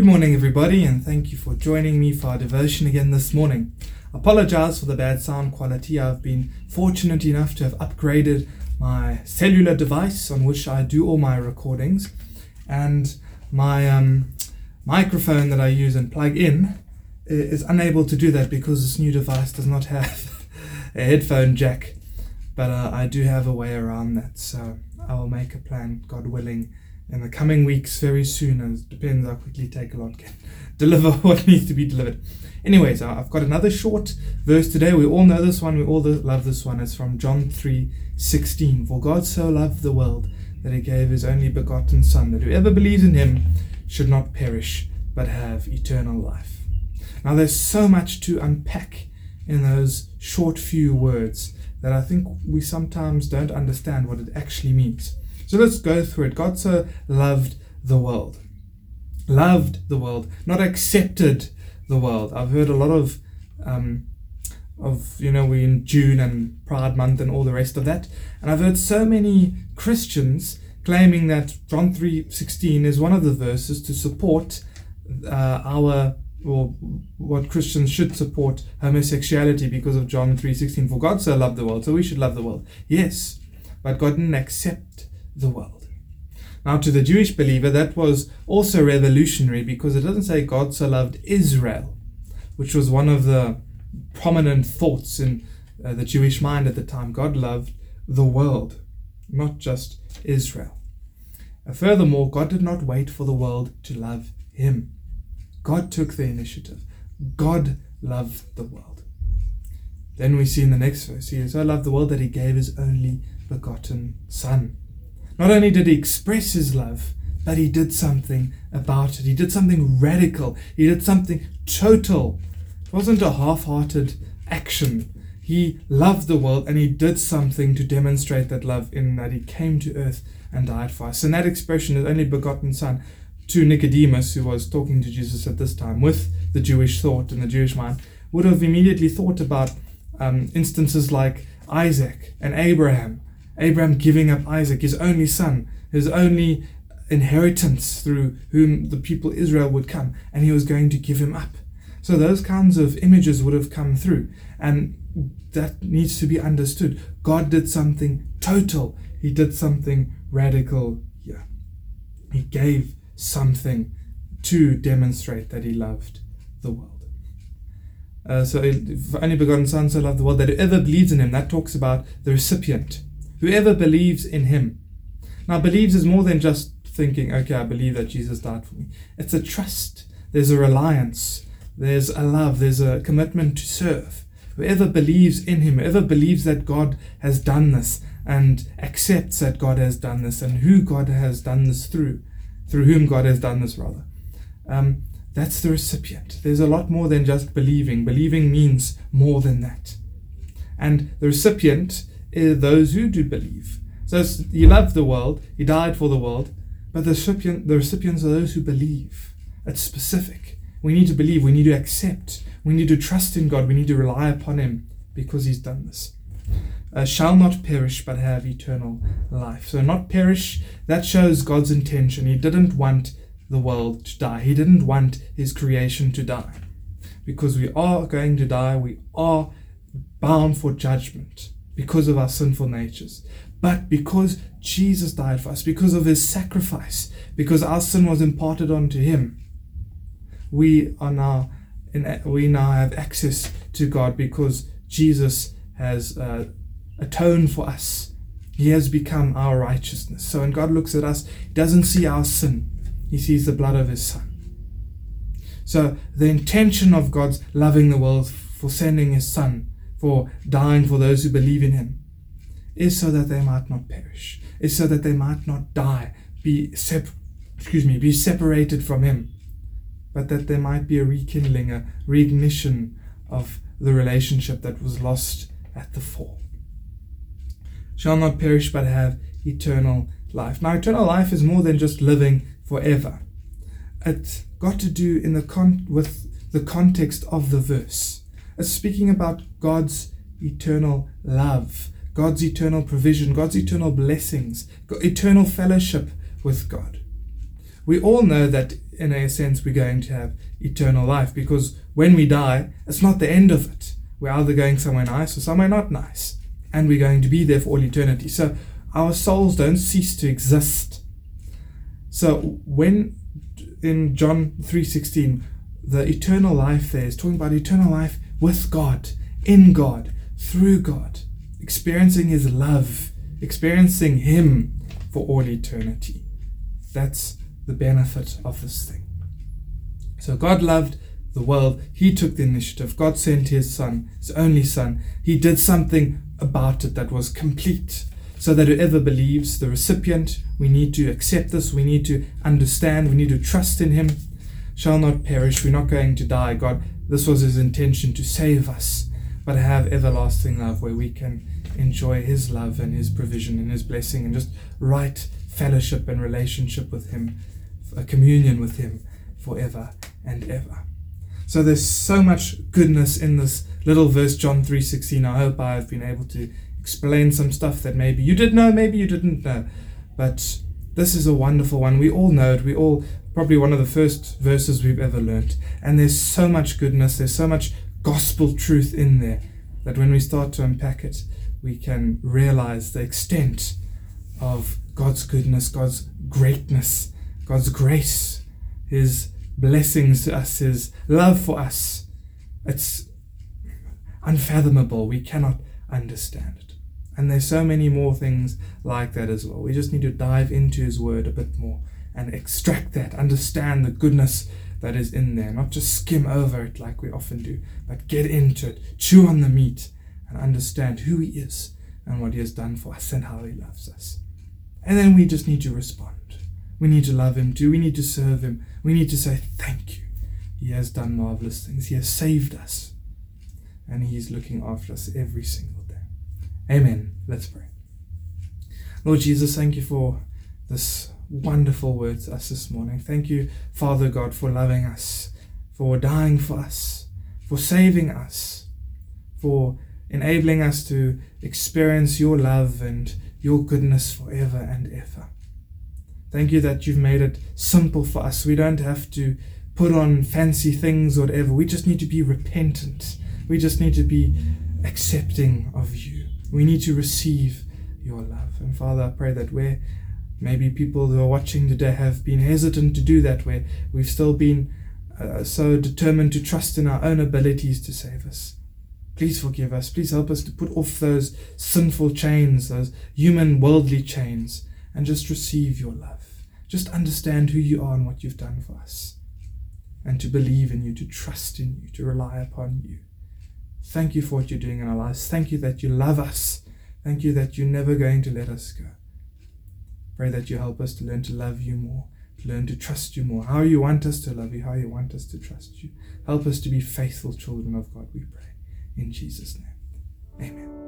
Good morning, everybody, and thank you for joining me for our devotion again this morning. Apologize for the bad sound quality. I've been fortunate enough to have upgraded my cellular device on which I do all my recordings, and my um, microphone that I use and plug in is unable to do that because this new device does not have a headphone jack. But uh, I do have a way around that, so I will make a plan, God willing, in the coming weeks very soon. It depends how quickly take a Takealot can deliver what needs to be delivered. Anyways, I've got another short verse today. We all know this one. We all love this one. It's from John 3 16. For God so loved the world that he gave his only begotten Son, that whoever believes in him should not perish, but have eternal life. Now, there's so much to unpack in those short few words that I think we sometimes don't understand what it actually means. So let's go through it. God so loved the world. Loved the world, not accepted the world. I've heard a lot of um, of you know we in June and Pride Month and all the rest of that, and I've heard so many Christians claiming that John three sixteen is one of the verses to support uh, our or what Christians should support homosexuality because of John three sixteen. For God so loved the world, so we should love the world. Yes, but God didn't accept the world. Now, to the Jewish believer, that was also revolutionary because it doesn't say God so loved Israel, which was one of the prominent thoughts in uh, the Jewish mind at the time. God loved the world, not just Israel. Uh, furthermore, God did not wait for the world to love him. God took the initiative. God loved the world. Then we see in the next verse, He so loved the world that He gave His only begotten Son. Not only did he express his love, but he did something about it. He did something radical. He did something total. It wasn't a half hearted action. He loved the world and he did something to demonstrate that love in that he came to earth and died for us. And that expression, his only begotten Son, to Nicodemus, who was talking to Jesus at this time with the Jewish thought and the Jewish mind, would have immediately thought about um, instances like Isaac and Abraham Abraham giving up Isaac, his only son, his only inheritance through whom the people Israel would come, and he was going to give him up. So those kinds of images would have come through, and that needs to be understood. God did something total, He did something radical here. He gave something to demonstrate that He loved the world. Uh, so, if only begotten Son so loved the world that whoever believes in Him, that talks about the recipient Whoever believes in him. Now, believes is more than just thinking, okay, I believe that Jesus died for me. It's a trust, there's a reliance, there's a love, there's a commitment to serve. Whoever believes in him, whoever believes that God has done this and accepts that God has done this and who God has done this through, through whom God has done this, rather. Um, that's the recipient. There's a lot more than just believing. Believing means more than that. And the recipient those who do believe. So he loved the world, he died for the world, but the, recipient, the recipients are those who believe. It's specific. We need to believe, we need to accept, we need to trust in God, we need to rely upon Him because He's done this. Uh, shall not perish but have eternal life. So, not perish, that shows God's intention. He didn't want the world to die, He didn't want His creation to die. Because we are going to die, we are bound for judgment because of our sinful natures, but because Jesus died for us, because of his sacrifice, because our sin was imparted onto him, we are now in, we now have access to God because Jesus has uh, atoned for us. He has become our righteousness. So when God looks at us, He doesn't see our sin, He sees the blood of His Son. So the intention of God's loving the world for sending His Son for dying for those who believe in him, is so that they might not perish, is so that they might not die, be sep- excuse me, be separated from him, but that there might be a rekindling, a reignition of the relationship that was lost at the fall. Shall not perish but have eternal life. Now, eternal life is more than just living forever. It's got to do in the con- with the context of the verse is speaking about God's eternal love, God's eternal provision, God's eternal blessings, eternal fellowship with God. we all know that in a sense we're going to have eternal life because when we die, it's not the end of it. We're either going somewhere nice or somewhere not nice, and we're going to be there for all eternity. So our souls don't cease to exist. So when in John 3:16, the eternal life there is talking about eternal life with God, in God, through God, experiencing his love, experiencing him for all eternity. That's the benefit of this thing. So God loved the world. He took the initiative. God sent his son, his only son. He did something about it that was complete. So that whoever believes, the recipient, we need to accept this, we need to understand, we need to trust in him, shall not perish. We're not going to die. God, this was his intention to save us, but have everlasting love where we can enjoy his love and his provision and his blessing and just right fellowship and relationship with him, a communion with him forever and ever. So there's so much goodness in this little verse John 3:16. I hope I've been able to explain some stuff that maybe you did know, maybe you didn't know. But this is a wonderful one. We all know it. We all probably one of the first verses we've ever learnt. And there's so much goodness, there's so much gospel truth in there that when we start to unpack it, we can realize the extent of God's goodness, God's greatness, God's grace, His blessings to us, His love for us. It's unfathomable. We cannot understand it. And there's so many more things like that as well. We just need to dive into His Word a bit more and extract that, understand the goodness that is in there, not just skim over it like we often do, but get into it, chew on the meat, and understand who He is and what He has done for us and how He loves us. And then we just need to respond. We need to love Him too. We need to serve Him. We need to say, Thank you. He has done marvelous things. He has saved us. And He is looking after us every single day. Amen. Let's pray. Lord Jesus, thank you for this wonderful word to us this morning. Thank you, Father God, for loving us, for dying for us, for saving us, for enabling us to experience your love and your goodness forever and ever. Thank you that you've made it simple for us. We don't have to put on fancy things or whatever. We just need to be repentant. We just need to be accepting of you. We need to receive your love. And Father, I pray that where maybe people who are watching today have been hesitant to do that, where we've still been uh, so determined to trust in our own abilities to save us. Please forgive us. Please help us to put off those sinful chains, those human, worldly chains, and just receive your love. Just understand who you are and what you've done for us. And to believe in you, to trust in you, to rely upon you. Thank you for what you're doing in our lives. Thank you that you love us. Thank you that you're never going to let us go. Pray that you help us to learn to love you more, to learn to trust you more. How you want us to love you, how you want us to trust you. Help us to be faithful children of God, we pray. In Jesus' name. Amen.